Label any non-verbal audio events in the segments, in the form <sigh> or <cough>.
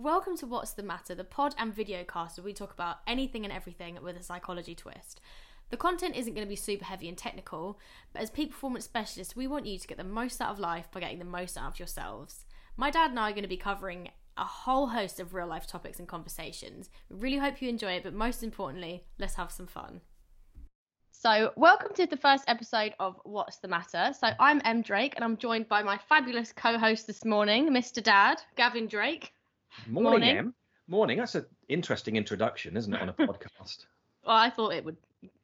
Welcome to What's the Matter, the pod and video cast where we talk about anything and everything with a psychology twist. The content isn't going to be super heavy and technical, but as peak performance specialists, we want you to get the most out of life by getting the most out of yourselves. My dad and I are going to be covering a whole host of real life topics and conversations. We really hope you enjoy it, but most importantly, let's have some fun. So, welcome to the first episode of What's the Matter. So, I'm Em Drake, and I'm joined by my fabulous co host this morning, Mr. Dad, Gavin Drake. Morning, Morning. Em. Morning. That's an interesting introduction, isn't it, on a <laughs> podcast? Well, I thought it would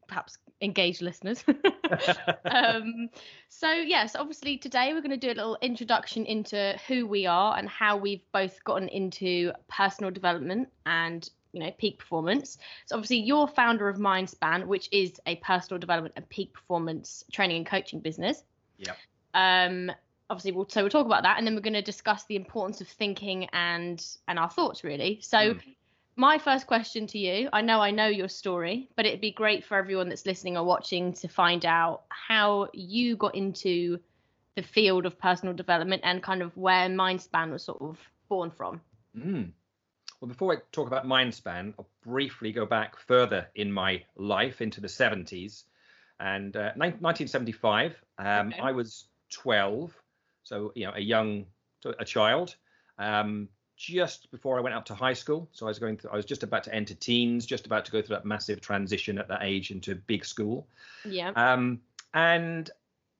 perhaps engage listeners. <laughs> um, so, yes, obviously, today we're going to do a little introduction into who we are and how we've both gotten into personal development and you know peak performance so obviously you're founder of mindspan which is a personal development and peak performance training and coaching business yeah um obviously we'll so we'll talk about that and then we're going to discuss the importance of thinking and and our thoughts really so Mm. my first question to you i know i know your story but it'd be great for everyone that's listening or watching to find out how you got into the field of personal development and kind of where mindspan was sort of born from Mm. Well, before I talk about Mindspan, I'll briefly go back further in my life into the 70s. And uh, 1975, um, Okay. I was 12, so you know a young, a child. Um, just before I went up to high school, so I was going through, I was just about to enter teens, just about to go through that massive transition at that age into big school. yeah um, and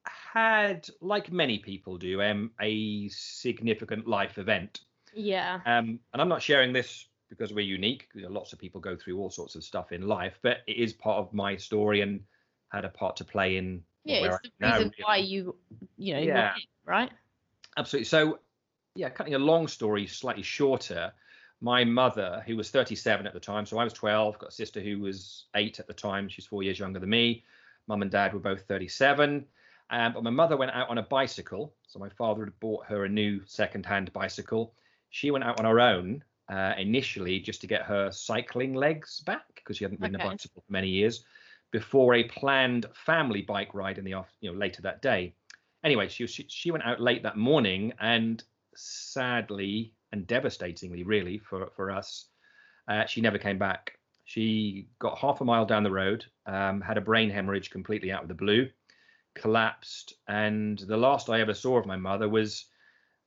had, like many people do, um, a significant life event. yeah Um, and I'm not sharing this because we're unique. You know, lots of people go through all sorts of stuff in life, but it is part of my story and had a part to play in yeah it's the am now, reason why you you know Yeah. right Absolutely. So, yeah, cutting a long story slightly shorter, my mother, who was 37 at the time, so I was 12, got a sister who was eight at the time. She's four years younger than me. Mum and dad were both 37. Um, but my mother went out on a bicycle. So my father had bought her a new second-hand bicycle. She went out on her own uh, initially just to get her cycling legs back because she hadn't ridden Okay. a bicycle for many years before a planned family bike ride in the after, you know, later that day anyway, she, she she went out late that morning, and sadly and devastatingly, really for for us, uh, she never came back. She got half a mile down the road, um, had a brain hemorrhage completely out of the blue, collapsed, and the last I ever saw of my mother was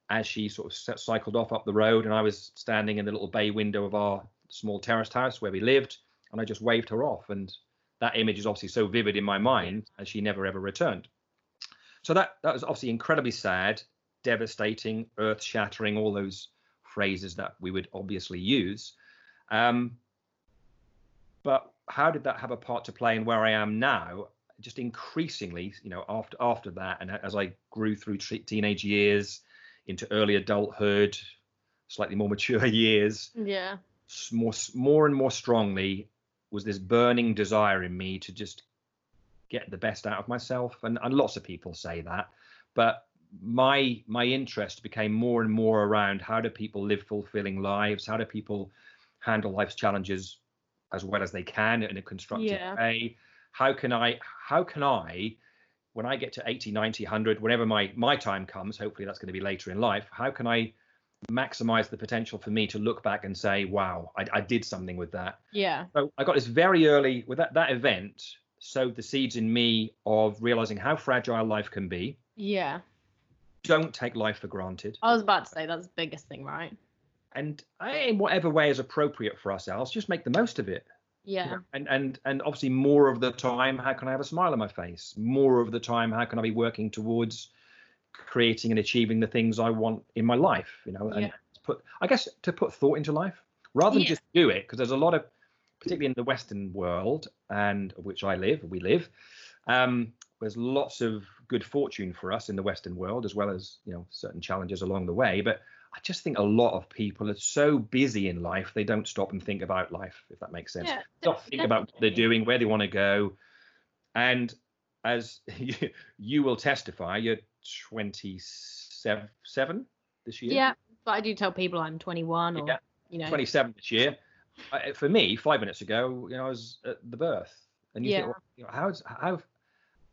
as she sort of cycled off up the road, and I was standing in the little bay window of our small terraced house where we lived, and I just waved her off, and that image is obviously so vivid in my mind and she never ever returned. So that that was obviously incredibly sad, devastating, earth-shattering, all those phrases that we would obviously use. Um, but how did that have a part to play in where I am now? Just increasingly, you know, after after that, and as I grew through tre- teenage years into early adulthood, slightly more <laughs> mature years, yeah more more and more strongly was this burning desire in me to just get the best out of myself. And, and lots of people say that but my my interest became more and more around how do people live fulfilling lives? How do people handle life's challenges as well as they can in a constructive Yeah. way? How can i how can i when i get to 80 90 100 whenever my my time comes hopefully that's going to be later in life how can i maximize the potential for me to look back and say wow i, I did something with that. Yeah. So I got this very early with that that event sowed the seeds in me of realizing how fragile life can be. yeah Don't take life for granted, i was about to say that's the biggest thing right and in whatever way is appropriate for ourselves, just make the most of it. yeah? And and and obviously, more of the time, how can I have a smile on my face? More of the time, how can I be working towards creating and achieving the things I want in my life? You know, and Yeah. put I guess to put thought into life rather than Yeah. just do it because there's a lot of particularly in the western world and of which i live we live um, there's lots of good fortune for us in the western world as well as you know certain challenges along the way but i just think a lot of people are so busy in life they don't stop and think about life if that makes sense yeah stop think about what they're doing where they want to go and as you, <laughs> you will testify you're 27 this year yeah but i do tell people i'm 21 or Yeah. you know 27 this year. I, for me, five minutes ago, you know, I was at the birth, and you Yeah. think, well, you know, how's how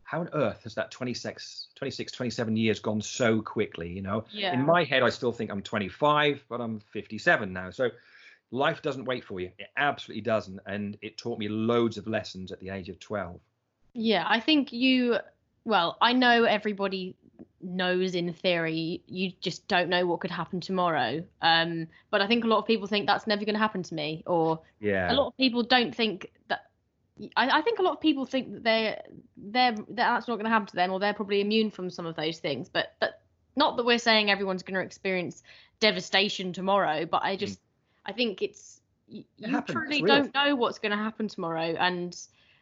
how on earth has that 26, 26, 27 years gone so quickly? You know, Yeah. in my head, I still think I'm 25, but I'm 57 now. So life doesn't wait for you. It absolutely doesn't. And it taught me loads of lessons at the age of 12. Yeah, I think you. Well, I know everybody knows in theory. You just don't know what could happen tomorrow. Um, but I think a lot of people think that's never going to happen to me, or Yeah. a lot of people don't think that. I, I think a lot of people think that they're they're that's not going to happen to them, or they're probably immune from some of those things. But but not that we're saying everyone's going to experience devastation tomorrow. But I just I think it's you, It you truly it's don't know what's going to happen tomorrow, and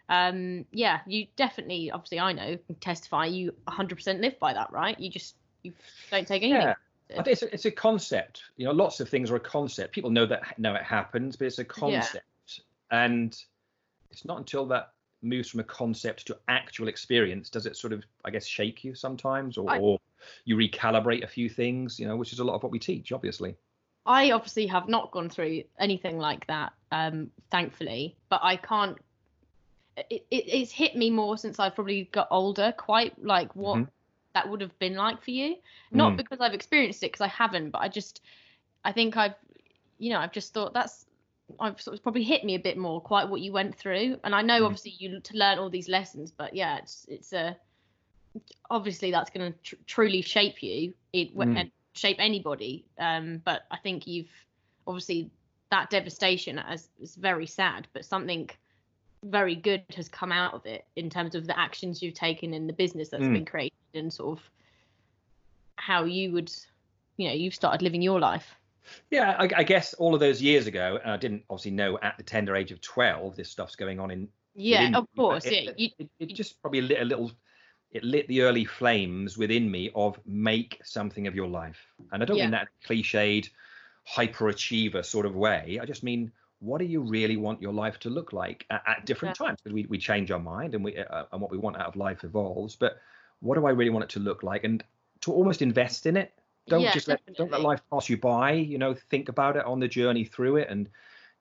um yeah, you definitely obviously I know can testify you 100% live by that, right? You just you don't take anything. Yeah. It's a, it's a concept. You know, lots of things are a concept. People know that know it happens, but it's a concept, and it's not until that moves from a concept to actual experience does it sort of, I guess, shake you sometimes, or, I- or you recalibrate a few things. You know, which is a lot of what we teach, obviously. I obviously have not gone through anything like that, um, thankfully, but I can't. It, it, it's hit me more since I've probably got older, quite like what Mhm. that would have been like for you. Not Mm. because I've experienced it, because I haven't, but I just, I think I've, you know, I've just thought that's, I've sort of probably hit me a bit more, quite what you went through. And I know Mm. obviously you to learn all these lessons, but yeah, it's it's a, obviously that's going to tr- truly shape you it Mm. and shape anybody um but i think you've obviously that devastation as is very sad but something very good has come out of it in terms of the actions you've taken in the business that's Mm. been created and sort of how you would you know you've started living your life Yeah, I, I guess all of those years ago, and I didn't obviously know at the tender age of 12 this stuff's going on in yeah within of course it, yeah you, it, it just probably lit a little it lit the early flames within me of make something of your life and i don't Yeah. mean that cliched hyperachiever sort of way i just mean what do you really want your life to look like at, at different times? Because we, we change our mind and we uh, and what we want out of life evolves but what do i really want it to look like? And to almost invest in it. Don't Yeah, just let don't let life pass you by you know think about it on the journey through it and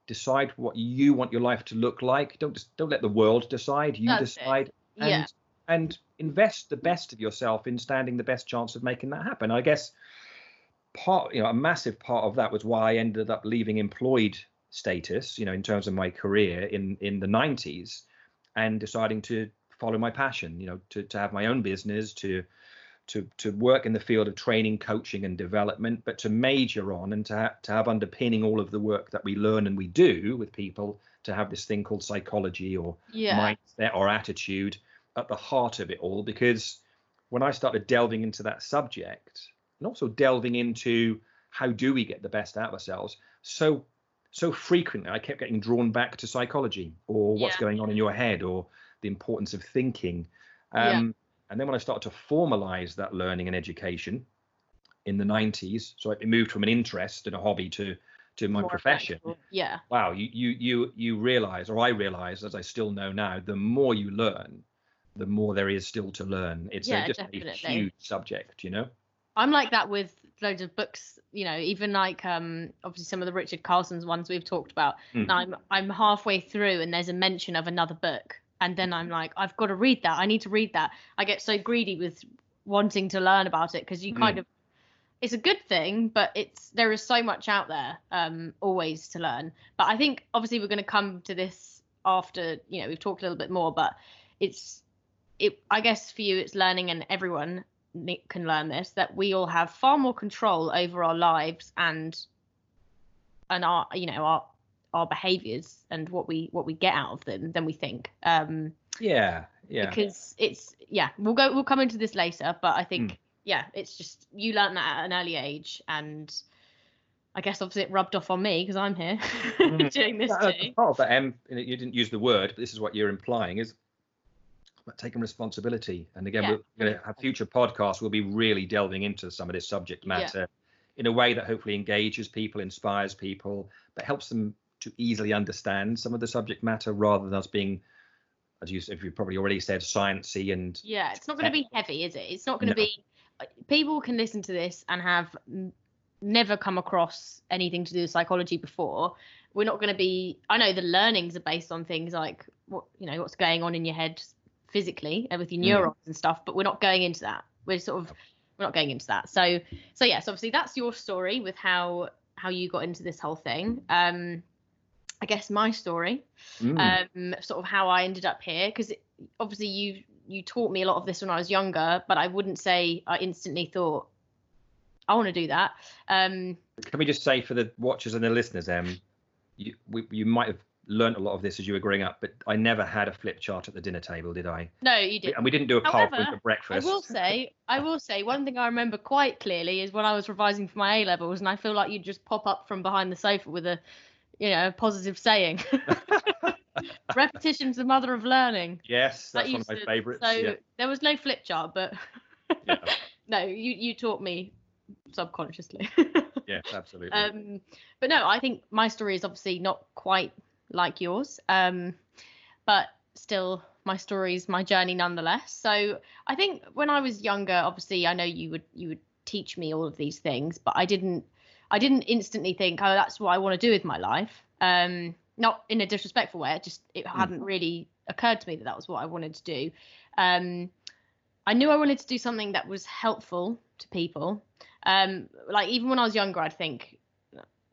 decide what you want your life to look like. Don't just don't let the world decide you That's it. decide and yeah. and invest the best of yourself in standing the best chance of making that happen. I guess part you know a massive part of that was why i ended up leaving employed status you know in terms of my career in in the 90s and deciding to follow my passion you know to to have my own business to to to work in the field of training coaching and development but to major on and to ha- to have underpinning all of the work that we learn and we do with people to have this thing called psychology or yeah. mindset or attitude at the heart of it all. Because when I started delving into that subject and also delving into how do we get the best out of ourselves so so frequently I kept getting drawn back to psychology or what's Yeah. going on in your head or the importance of thinking Yeah. um, and then when I started to formalize that learning and education in the 90s so it moved from an interest and a hobby to to my More profession practical. yeah wow you you you you realize or i realize as i still know now the more you learn the more there is still to learn it's Yeah, a, just definitely. a huge subject you know I'm like that with loads of books, you know, even like um obviously some of the Richard Carlson's ones we've talked about. Mm. I'm I'm halfway through and there's a mention of another book and then I'm like I've got to read that. I need to read that. I get so greedy with wanting to learn about it because you kind Mm. of it's a good thing, but it's there is so much out there um always to learn. But I think obviously we're going to come to this after, you know, we've talked a little bit more, but it's it I guess for you it's learning and everyone ne- can learn this that we all have far more control over our lives and and our you know our our behaviors and what we what we get out of them than we think um yeah yeah because it's yeah we'll go we'll come into this later but i think Mm. yeah it's just you learn that at an early age and i guess obviously it rubbed off on me because i'm here <laughs> Mm. doing this Uh, too part of that um, you didn't use the word but this is what you're implying is about taking responsibility and again Yeah. we're going to have future podcasts we'll be really delving into some of this subject Yeah. matter in a way that hopefully engages people inspires people but helps them to easily understand some of the subject matter rather than us being as you if you probably already said sciencey and Yeah, it's not going to be heavy, is it? It's not going to No. be. Uh, people can listen to this and have never come across anything to do with psychology before. We're not going to be. I know the learnings are based on things like what you know what's going on in your head physically and with your Mm. neurons and stuff, but we're not going into that. We're sort of we're not going into that. So so yes, obviously that's your story with how how you got into this whole thing. Um, I guess my story, Mm. um, sort of how I ended up here, because obviously you you taught me a lot of this when I was younger, but I wouldn't say I instantly thought I want to do that. Um, Can we just say for the watchers and the listeners, Em, you, we, you might have learnt a lot of this as you were growing up, but I never had a flip chart at the dinner table, did I? no, you did. And we didn't do a However, PowerPoint for I breakfast. will say, I will say, one thing I remember quite clearly is when I was revising for my A levels, and I feel like you'd just pop up from behind the sofa with a, you know, a positive saying. <laughs> Repetition's the mother of learning. Yes, That that's one of my to- favourites. So yeah. there was no flip chart, but <laughs> Yeah. no, you you taught me subconsciously. Yes, absolutely. <laughs> um, but no, I think my story is obviously not quite like yours, um, but still my story is my journey nonetheless. So I think when I was younger, obviously I know you would you would teach me all of these things, but I didn't I didn't instantly think, oh, that's what I want to do with my life. Um, not in a disrespectful way. It just it hadn't really occurred to me that that was what I wanted to do. Um, I knew I wanted to do something that was helpful to people. Um, like even when I was younger, I'd think,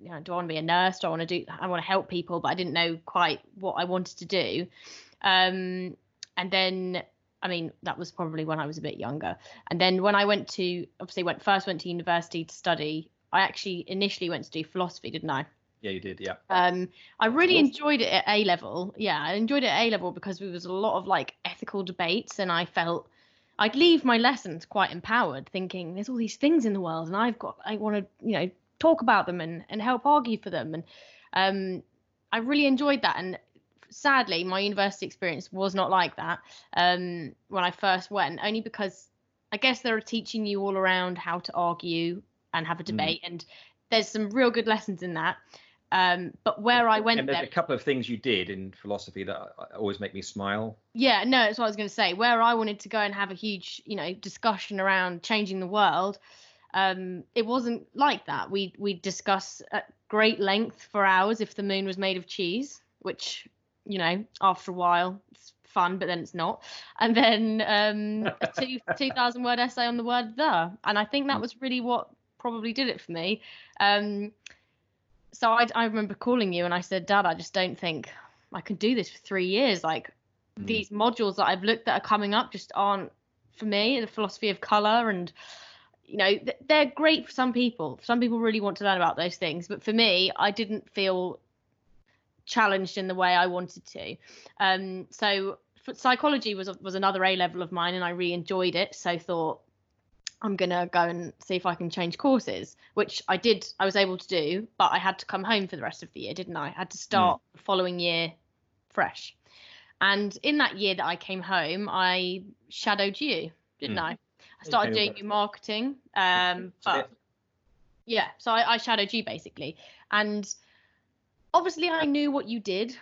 you know, do I want to be a nurse? Do I want to do? I want to help people, but I didn't know quite what I wanted to do. Um, and then, I mean, that was probably when I was a bit younger. And then when I went to, obviously, went first went to university to study. I actually initially went to do philosophy, didn't I? yeah, you did. Yeah. Um, I really enjoyed it at A level. Yeah, I enjoyed it at A level because there was a lot of like ethical debates, and I felt I'd leave my lessons quite empowered, thinking there's all these things in the world, and I've got I want to you know talk about them and and help argue for them, and um, I really enjoyed that. And sadly, my university experience was not like that um, when I first went, only because I guess they were teaching you all around how to argue and have a debate, and there's some real good lessons in that. Um, but where I went And there's there, a couple of things you did in philosophy that always make me smile. yeah, no, that's what I was going to say. Where I wanted to go and have a huge, you know, discussion around changing the world, um, it wasn't like that. We we discuss at great length for hours if the moon was made of cheese, which you know, after a while, it's fun, but then it's not. And then um, a <laughs> two two thousand word essay on the word the, and I think that was really what probably did it for me. Um, so I, I remember calling you and I said, Dad, I just don't think I can do this for three years. Like Mm. these modules that I've looked that are coming up just aren't for me. The philosophy of color and you know they're great for some people. Some people really want to learn about those things, but for me, I didn't feel challenged in the way I wanted to. Um, so psychology was was another A level of mine, and I really enjoyed it. So thought I'm gonna go and see if I can change courses, which I did. I was able to do, but I had to come home for the rest of the year, didn't I? I had to start the following year fresh. And in that year that I came home, I shadowed you, didn't Mm. I? I started Okay, doing your marketing, um, but yeah, so I, I shadowed you basically, and obviously I knew what you did.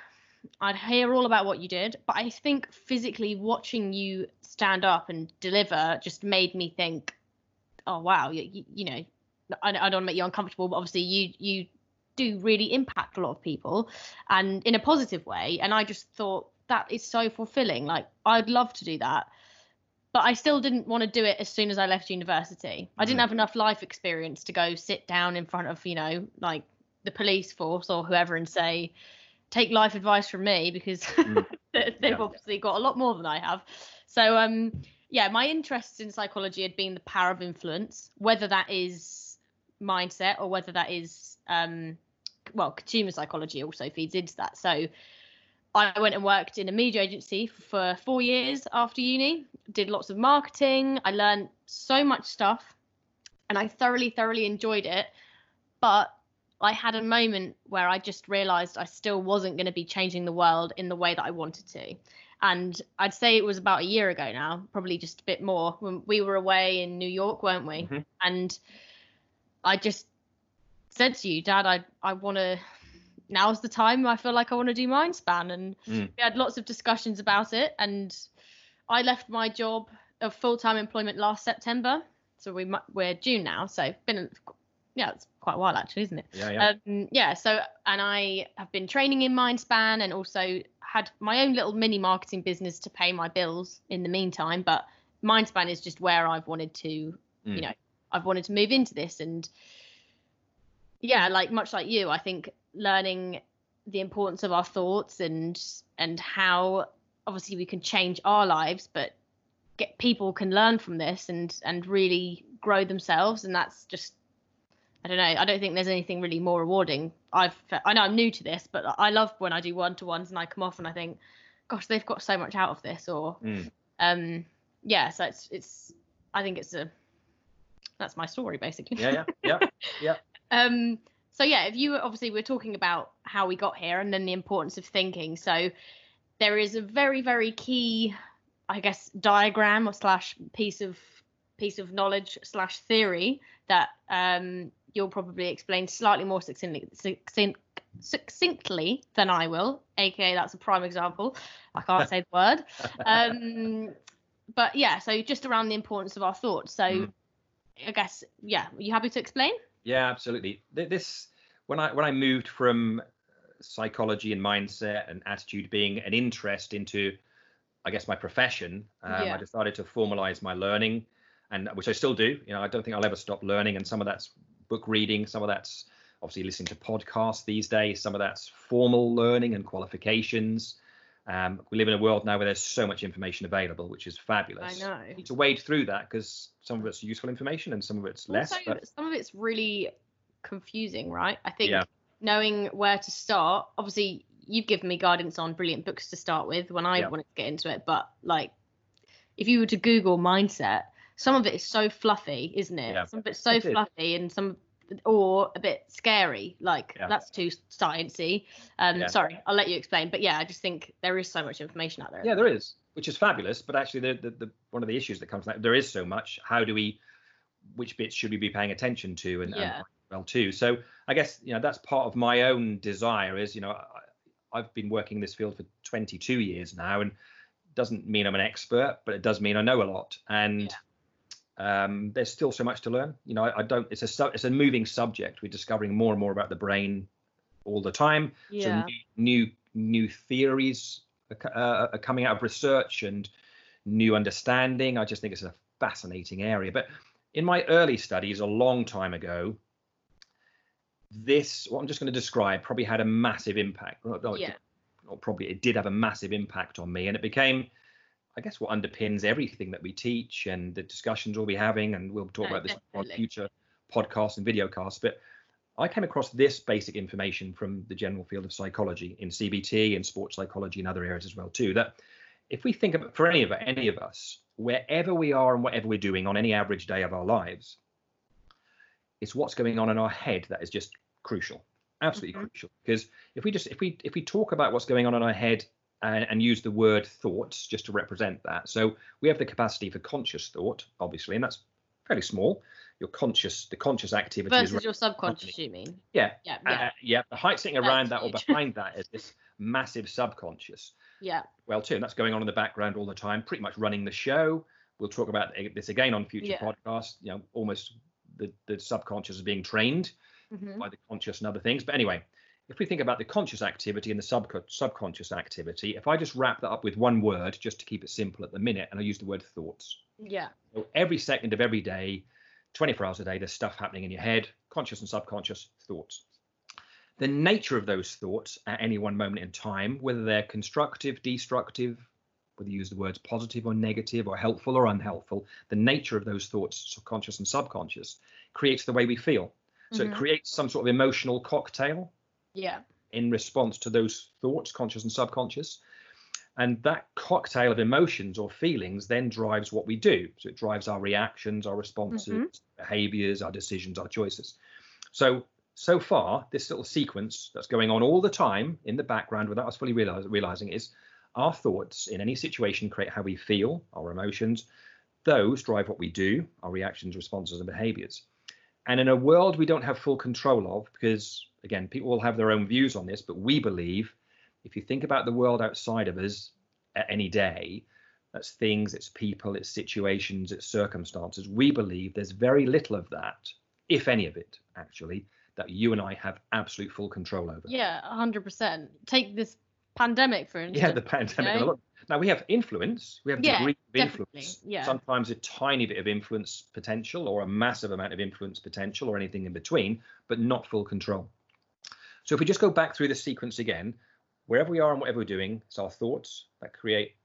I'd hear all about what you did, but I think physically watching you stand up and deliver just made me think, oh wow, you, you, you know, I, I don't want to make you uncomfortable, but obviously you you do really impact a lot of people, and in a positive way. And I just thought that is so fulfilling. Like I'd love to do that, but I still didn't want to do it as soon as I left university. I didn't Mhm. have enough life experience to go sit down in front of you know like the police force or whoever and say take life advice from me because <laughs> Mm. they've Yeah. obviously got a lot more than I have. So um yeah, my interests in psychology had been the power of influence, whether that is mindset or whether that is um well, consumer psychology also feeds into that. So I went and worked in a media agency for four years after uni, did lots of marketing. I learned so much stuff and I thoroughly, thoroughly enjoyed it. But I had a moment where I just realized I still wasn't going to be changing the world in the way that I wanted to. And I'd say it was about a year ago now, probably just a bit more, when we were away in New York, weren't we? Mhm. And I just said to you, Dad, I I want to. Now's the time. I feel like I want to do Mindspan, and Mm. we had lots of discussions about it. And I left my job of full time employment last September, so we we're June now, so been yeah, it's quite a while actually, isn't it? Yeah, yeah. Um, yeah. So, and I have been training in Mindspan and also had my own little mini marketing business to pay my bills in the meantime. But Mindspan is just where I've wanted to, you Mm. know, I've wanted to move into this. And yeah, like much like you, I think learning the importance of our thoughts and and how obviously we can change our lives, but get people can learn from this and and really grow themselves. And that's just I don't know. I don't think there's anything really more rewarding. I've I know I'm new to this, but I love when I do one to ones and I come off and I think, gosh, they've got so much out of this. Or Mm. um, yeah. So it's it's. I think it's a. That's my story basically. Yeah, yeah, yeah. Yeah. <laughs> um. So yeah, if you obviously we're talking about how we got here and then the importance of thinking. So there is a very very key, I guess, diagram or slash piece of piece of knowledge slash theory that um, you'll probably explain slightly more succinctly, succinct, succinctly than I will. AKA, that's a prime example. I can't say the word. <laughs> Um, but yeah, so just around the importance of our thoughts. So Mm. I guess, yeah, are you happy to explain? Yeah, absolutely. This when I when I moved from psychology and mindset and attitude being an interest into, I guess my profession, um, Yeah. I decided to formalize my learning, and which I still do. You know, I don't think I'll ever stop learning, and some of that's book reading, some of that's obviously listening to podcasts these days, some of that's formal learning and qualifications. Um, we live in a world now where there's so much information available, which is fabulous. I know. You need to wade through that because some of it's useful information and some of it's less. Also, but some of it's really confusing, right? I think Yeah. knowing where to start. Obviously, you've given me guidance on brilliant books to start with when I Yeah. wanted to get into it, but like, if you were to Google mindset, some of it is so fluffy, isn't it? Yeah. Some of it's so It is. fluffy, and some or a bit scary. Like Yeah. that's too sciencey. Um, Yeah. sorry, I'll let you explain. But yeah, I just think there is so much information out there. Yeah, there is, which is fabulous. But actually, the, the, the one of the issues that comes from that there is so much. How do we, which bits should we be paying attention to, and, and well too. So I guess you know that's part of my own desire is you know I, I've been working in this field for 22 years now, and doesn't mean I'm an expert, but it does mean I know a lot. And um, there's still so much to learn. You know, I, I don't. It's a su- it's a moving subject. We're discovering more and more about the brain all the time. Yeah. So new new, new theories are, uh, are coming out of research and new understanding. I just think it's a fascinating area. But in my early studies, a long time ago, this what I'm just going to describe probably had a massive impact. Well, Yeah. Or probably it did have a massive impact on me, and it became. I guess what underpins everything that we teach and the discussions we'll be having, and we'll talk No, about this on future podcasts and videocasts. But I came across this basic information from the general field of psychology in CBT and sports psychology and other areas as well too. That if we think of for any of any of us, wherever we are and whatever we're doing on any average day of our lives, it's what's going on in our head that is just crucial, absolutely Mhm. crucial. Because if we just if we if we talk about what's going on in our head and, and use the word thoughts just to represent that, so we have the capacity for conscious thought, obviously, and that's fairly small. Your conscious the conscious activity Versus your subconscious, you mean? yeah Yeah. uh, Yeah. yeah, the height sitting That's around that or behind that is this massive subconscious. yeah. Well, too, and that's going on in the background all the time, pretty much running the show. We'll talk about this again on future Yeah. podcasts. You know, almost the the subconscious is being trained Mhm. by the conscious and other things. But anyway, if we think about the conscious activity and the subco- subconscious activity, if I just wrap that up with one word, just to keep it simple at the minute, and I use the word thoughts. Yeah. So every second of every day, 24 hours a day, there's stuff happening in your head, conscious and subconscious thoughts. The nature of those thoughts at any one moment in time, whether they're constructive, destructive, whether you use the words positive or negative or helpful or unhelpful, the nature of those thoughts, conscious and subconscious, creates the way we feel. So Mhm. it creates some sort of emotional cocktail Yeah. in response to those thoughts, conscious and subconscious. And that cocktail of emotions or feelings then drives what we do. So it drives our reactions, our responses, Mhm. behaviors, our decisions, our choices. So, so far, this little sequence that's going on all the time in the background without us fully realize, realizing is our thoughts in any situation create how we feel, our emotions. Those drive what we do, our reactions, responses, and behaviors. And in a world we don't have full control of, because again, people will have their own views on this, but we believe if you think about the world outside of us at any day, that's things, it's people, it's situations, it's circumstances. We believe there's very little of that, if any of it, actually that you and I have absolute full control over. Yeah, hundred percent. Take this pandemic for instance. Yeah, the pandemic. know? Now we have influence. We have Yeah, degree of definitely, influence. yeah. Sometimes a tiny bit of influence potential, or a massive amount of influence potential, or anything in between, but not full control. So if we just go back through the sequence again, wherever we are and whatever we're doing, it's our thoughts that create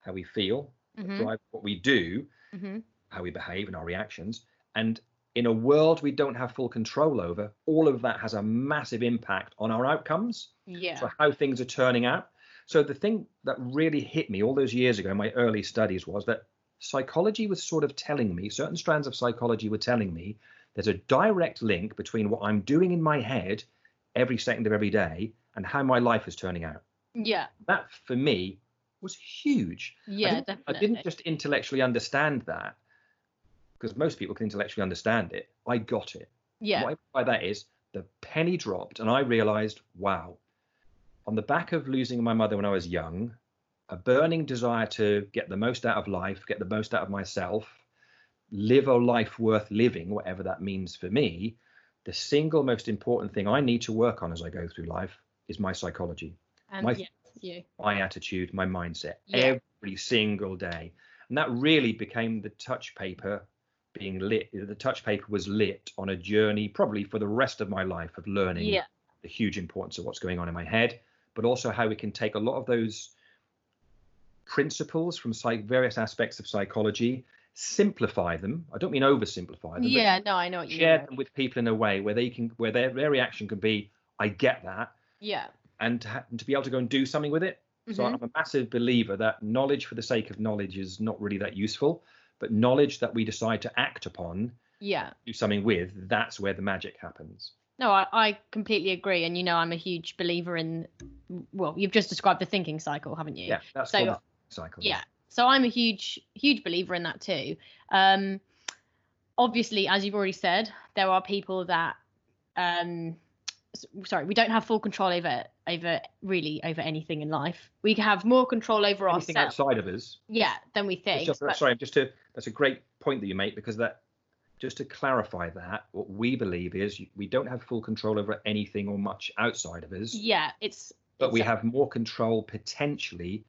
how we feel, Mhm. drive what we do, Mhm. how we behave, and our reactions. And in a world we don't have full control over, all of that has a massive impact on our outcomes Yeah. So how things are turning out. So the thing that really hit me all those years ago in my early studies was that psychology was sort of telling me, certain strands of psychology were telling me there's a direct link between what I'm doing in my head every second of every day and how my life is turning out. Yeah. That for me was huge. I Yeah, didn't, definitely. I didn't just intellectually understand that because most people can intellectually understand it. I got it. Yeah. What I mean by that is the penny dropped, and I realized, wow, on the back of losing my mother when I was young, a burning desire to get the most out of life, get the most out of myself, live a life worth living, whatever that means for me, the single most important thing I need to work on as I go through life is my psychology, And my- my attitude, my mindset Yeah. every single day. And that really became the touch paper being lit. The touch paper was lit on a journey, probably for the rest of my life, of learning Yeah. the huge importance of what's going on in my head, but also how we can take a lot of those principles from psych- various aspects of psychology, simplify them. I don't mean oversimplify them. Yeah, no, I know what you mean. share mean. them with people in a way where they can, where their, their reaction can be, I get that, Yeah. and to, ha- and to be able to go and do something with it. So Mhm. I'm a massive believer that knowledge for the sake of knowledge is not really that useful, but knowledge that we decide to act upon, Yeah. do something with, that's where the magic happens. No, I, I completely agree. And you know, I'm a huge believer in, well, you've just described the thinking cycle, haven't you? Yeah, that's So- the cycle. Yeah. So I'm a huge, huge believer in that too. Um, obviously, as you've already said, there are people that, um, sorry, we don't have full control over, over really over anything in life. We have more control over Anything ourselves, outside of us. yeah, than we think. just, but- sorry, just to that's a great point that you make because that just to clarify that what we believe is we don't have full control over anything or much outside of us, yeah, it's. but we have more control potentially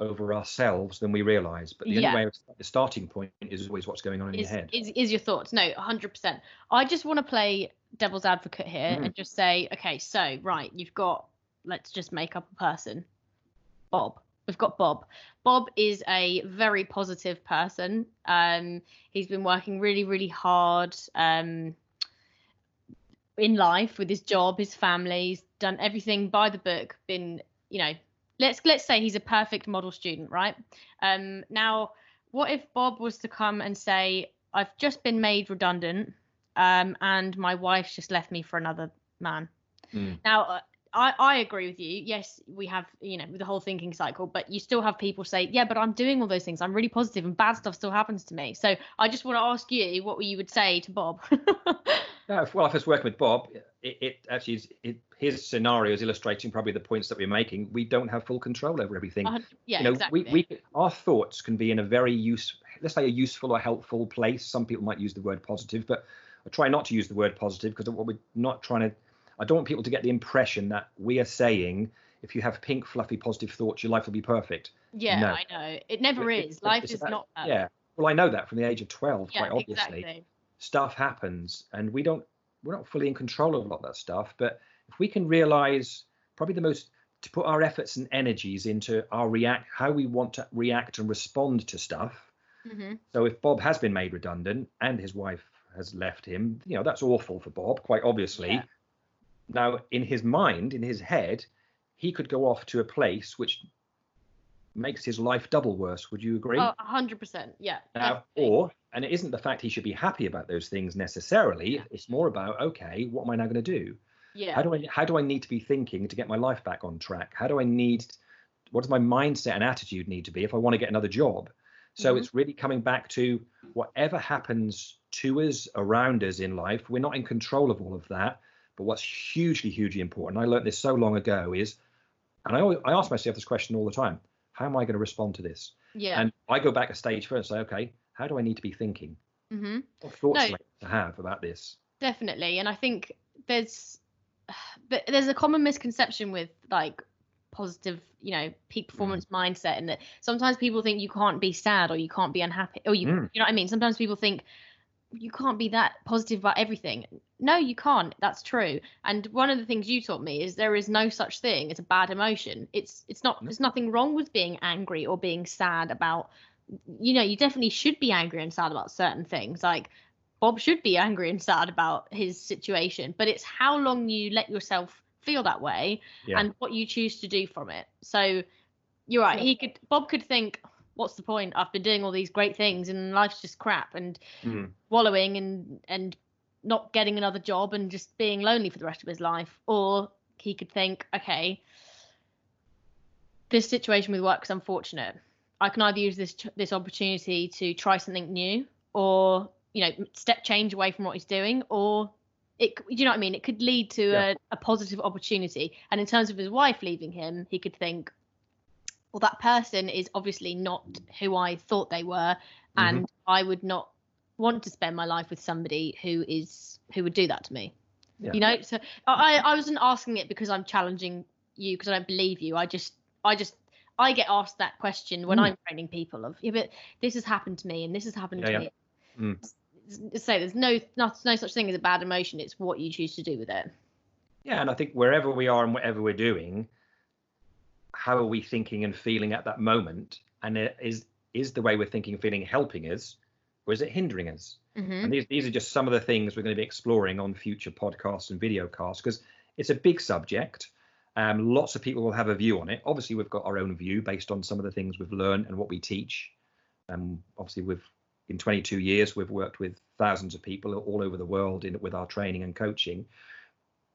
over ourselves than we realize. But the Yeah. only way the starting point is always what's going on in is, your head. is is your thoughts no 100% i just want to play devil's advocate here Mhm. and just say okay so right you've got let's just make up a person bob we've got bob bob is a very positive person um he's been working really really hard um in life with his job his family he's done everything by the book been you know let's let's say he's a perfect model student right um now what if Bob was to come and say, I've just been made redundant um, and my wife's just left me for another man? Mm. Now, uh, I, I agree with you. Yes, we have, you know, the whole thinking cycle, but you still have people say, yeah, but I'm doing all those things. I'm really positive and bad stuff still happens to me. So I just want to ask you what you would say to Bob. No, <laughs> if, uh, well, if I was working with Bob, it, it actually is it, his scenario is illustrating probably the points that we're making. We don't have full control over everything. Hun- yeah, you know, exactly. we, we our thoughts can be in a very use, let's say a useful or helpful place. Some people might use the word positive, but I try not to use the word positive because what we're not trying to. I don't want people to get the impression that we are saying if you have pink, fluffy, positive thoughts, your life will be perfect. yeah, no. I know. It never It- is. it- Life is about- not that. Yeah. Well, I know that from the age of 12, Yeah, quite obviously. exactly. stuff happens and we don't we're not fully in control of a lot of that stuff but if we can realize probably the most to put our efforts and energies into our react how we want to react and respond to stuff hmm so if bob has been made redundant and his wife has left him you know that's awful for bob quite obviously Yeah. Now in his mind in his head he could go off to a place which makes his life double worse would you agree Oh, 100%. Yeah. now, or, and it isn't the fact he should be happy about those things necessarily. It's more about, okay, what am I now going to do? yeah. How do I, how do I need to be thinking to get my life back on track? How do I need, what does my mindset and attitude need to be if I want to get another job? So Mhm. it's really coming back to whatever happens to us around us in life. We're not in control of all of that. But what's hugely, hugely important, I learned this so long ago, is, and I, always, I ask myself this question all the time: How am I going to respond to this? yeah. And I go back a stage first and say, okay, how do I need to be thinking? Mm-hmm. What thoughts No. do I need to have about this? definitely. And I think there's <sighs> but there's a common misconception with like positive, you know, peak performance mm. mindset, and that sometimes people think you can't be sad or you can't be unhappy, or you, mm. you know what I mean. Sometimes people think you can't be that positive about everything. No, you can't. That's true. And one of the things you taught me is there is no such thing as a bad emotion. It's it's not. There's nothing wrong with being angry or being sad about. You know, you definitely should be angry and sad about certain things. Like Bob should be angry and sad about his situation, but it's how long you let yourself feel that way yeah. and what you choose to do from it. So you're right. He could Bob could think, what's the point? I've been doing all these great things and life's just crap and mm. wallowing and and not getting another job and just being lonely for the rest of his life. Or he could think, okay, this situation with work is unfortunate. I can either use this this opportunity to try something new, or you know, step change away from what he's doing, or it you know what I mean? It could lead to yeah. a, a positive opportunity. And in terms of his wife leaving him, he could think, well, that person is obviously not who I thought they were, and mm-hmm. I would not want to spend my life with somebody who is who would do that to me. Yeah. You know, so I I wasn't asking it because I'm challenging you because I don't believe you. I just I just I get asked that question when mm. I'm training people of yeah, but this has happened to me and this has happened yeah, to me. Mm say there's no, no no such thing as a bad emotion. It's what you choose to do with it. Yeah, and I think wherever we are and whatever we're doing, how are we thinking and feeling at that moment? And is is the way we're thinking and feeling helping us, or is it hindering us? Mm-hmm. And these these are just some of the things we're going to be exploring on future podcasts and video casts because it's a big subject. Um, lots of people will have a view on it. Obviously, we've got our own view based on some of the things we've learned and what we teach. Um, obviously, we've in 22 years, we've worked with thousands of people all over the world in, with our training and coaching.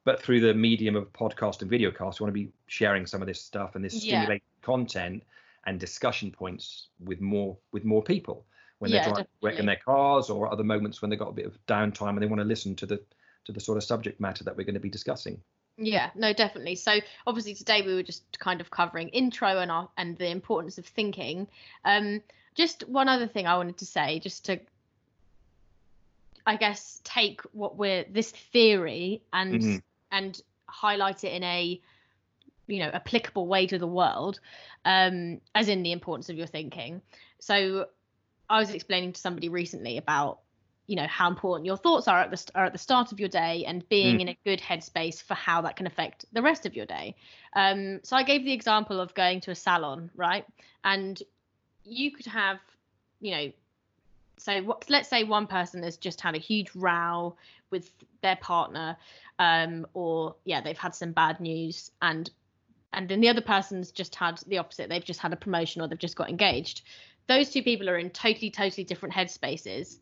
But through the medium of podcast and video cast, we want to be sharing some of this stuff and this yeah. stimulating content and discussion points with more with more people when they're driving work in their cars or other moments when they've got a bit of downtime and they want to listen to the to the sort of subject matter that we're going to be discussing. Yeah, no, definitely. So obviously today we were just kind of covering intro and our and the importance of thinking. Um, just one other thing I wanted to say, just to, I guess, take what we're this theory and mm-hmm. and highlight it in a you know applicable way to the world um as in the importance of your thinking so i was explaining to somebody recently about you know how important your thoughts are at the are at the start of your day and being mm. in a good headspace for how that can affect the rest of your day um so i gave the example of going to a salon right and you could have, you know, so what, let's say one person has just had a huge row with their partner, um, or yeah, they've had some bad news, and and then the other person's just had the opposite. They've just had a promotion or they've just got engaged. Those two people are in totally, totally different headspaces.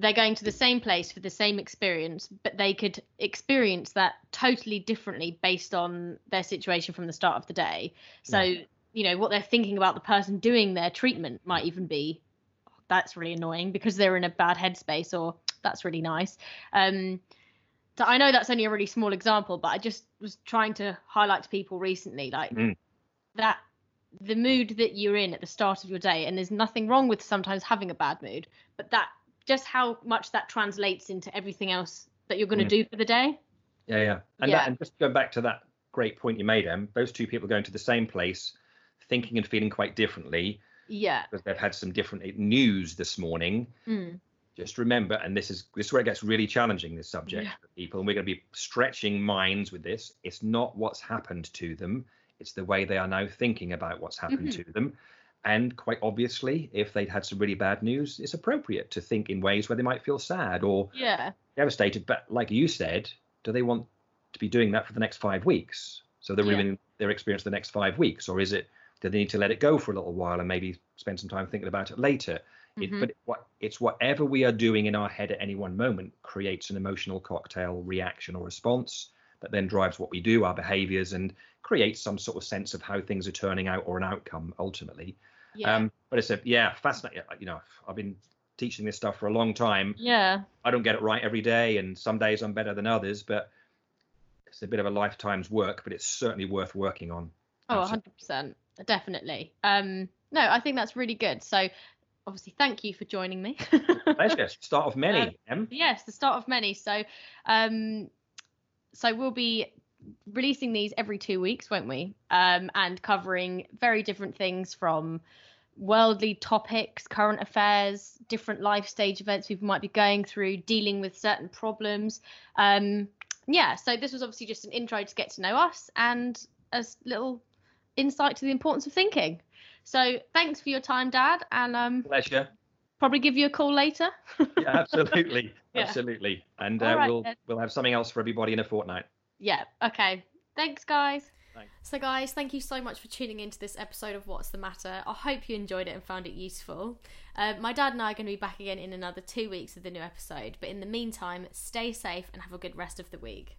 They're going to the same place for the same experience, but they could experience that totally differently based on their situation from the start of the day. So yeah you know what they're thinking about the person doing their treatment might even be oh, that's really annoying because they're in a bad headspace or that's really nice um so i know that's only a really small example but i just was trying to highlight to people recently like mm. that the mood that you're in at the start of your day and there's nothing wrong with sometimes having a bad mood but that just how much that translates into everything else that you're going to mm. do for the day yeah yeah and, yeah. That, and just going back to that great point you made em those two people going to the same place thinking and feeling quite differently. Yeah. Because they've had some different news this morning. Mm. Just remember, and this is this is where it gets really challenging. This subject yeah. for people, and we're going to be stretching minds with this. It's not what's happened to them; it's the way they are now thinking about what's happened mm-hmm. to them. And quite obviously, if they'd had some really bad news, it's appropriate to think in ways where they might feel sad or yeah. devastated. But like you said, do they want to be doing that for the next five weeks? So they're yeah. their experience the next five weeks, or is it do they need to let it go for a little while and maybe spend some time thinking about it later? Mm-hmm. It, but what, it's whatever we are doing in our head at any one moment creates an emotional cocktail reaction or response that then drives what we do, our behaviors, and creates some sort of sense of how things are turning out or an outcome ultimately. Yeah. Um, but it's a yeah, fascinating. You know, I've been teaching this stuff for a long time. Yeah. I don't get it right every day, and some days I'm better than others, but it's a bit of a lifetime's work, but it's certainly worth working on. Oh, 100%. Definitely. Um, no, I think that's really good. So obviously thank you for joining me. <laughs> Pleasure. Start of many. Um, yes, the start of many. So, um, so we'll be releasing these every two weeks, won't we? Um, and covering very different things from worldly topics, current affairs, different life stage events people might be going through, dealing with certain problems. Um, yeah, so this was obviously just an intro to get to know us and a little insight to the importance of thinking. So thanks for your time, Dad, and um, Pleasure. Probably give you a call later. <laughs> Yeah, absolutely. <laughs> Yeah. Absolutely. And uh, All right, we'll then. we'll have something else for everybody in a fortnight. yeah, okay. Thanks, guys. Thanks. So, guys, thank you so much for tuning into this episode of What's the Matter. I hope you enjoyed it and found it useful. Uh, my dad and I are going to be back again in another two weeks with the new episode, but in the meantime, stay safe and have a good rest of the week.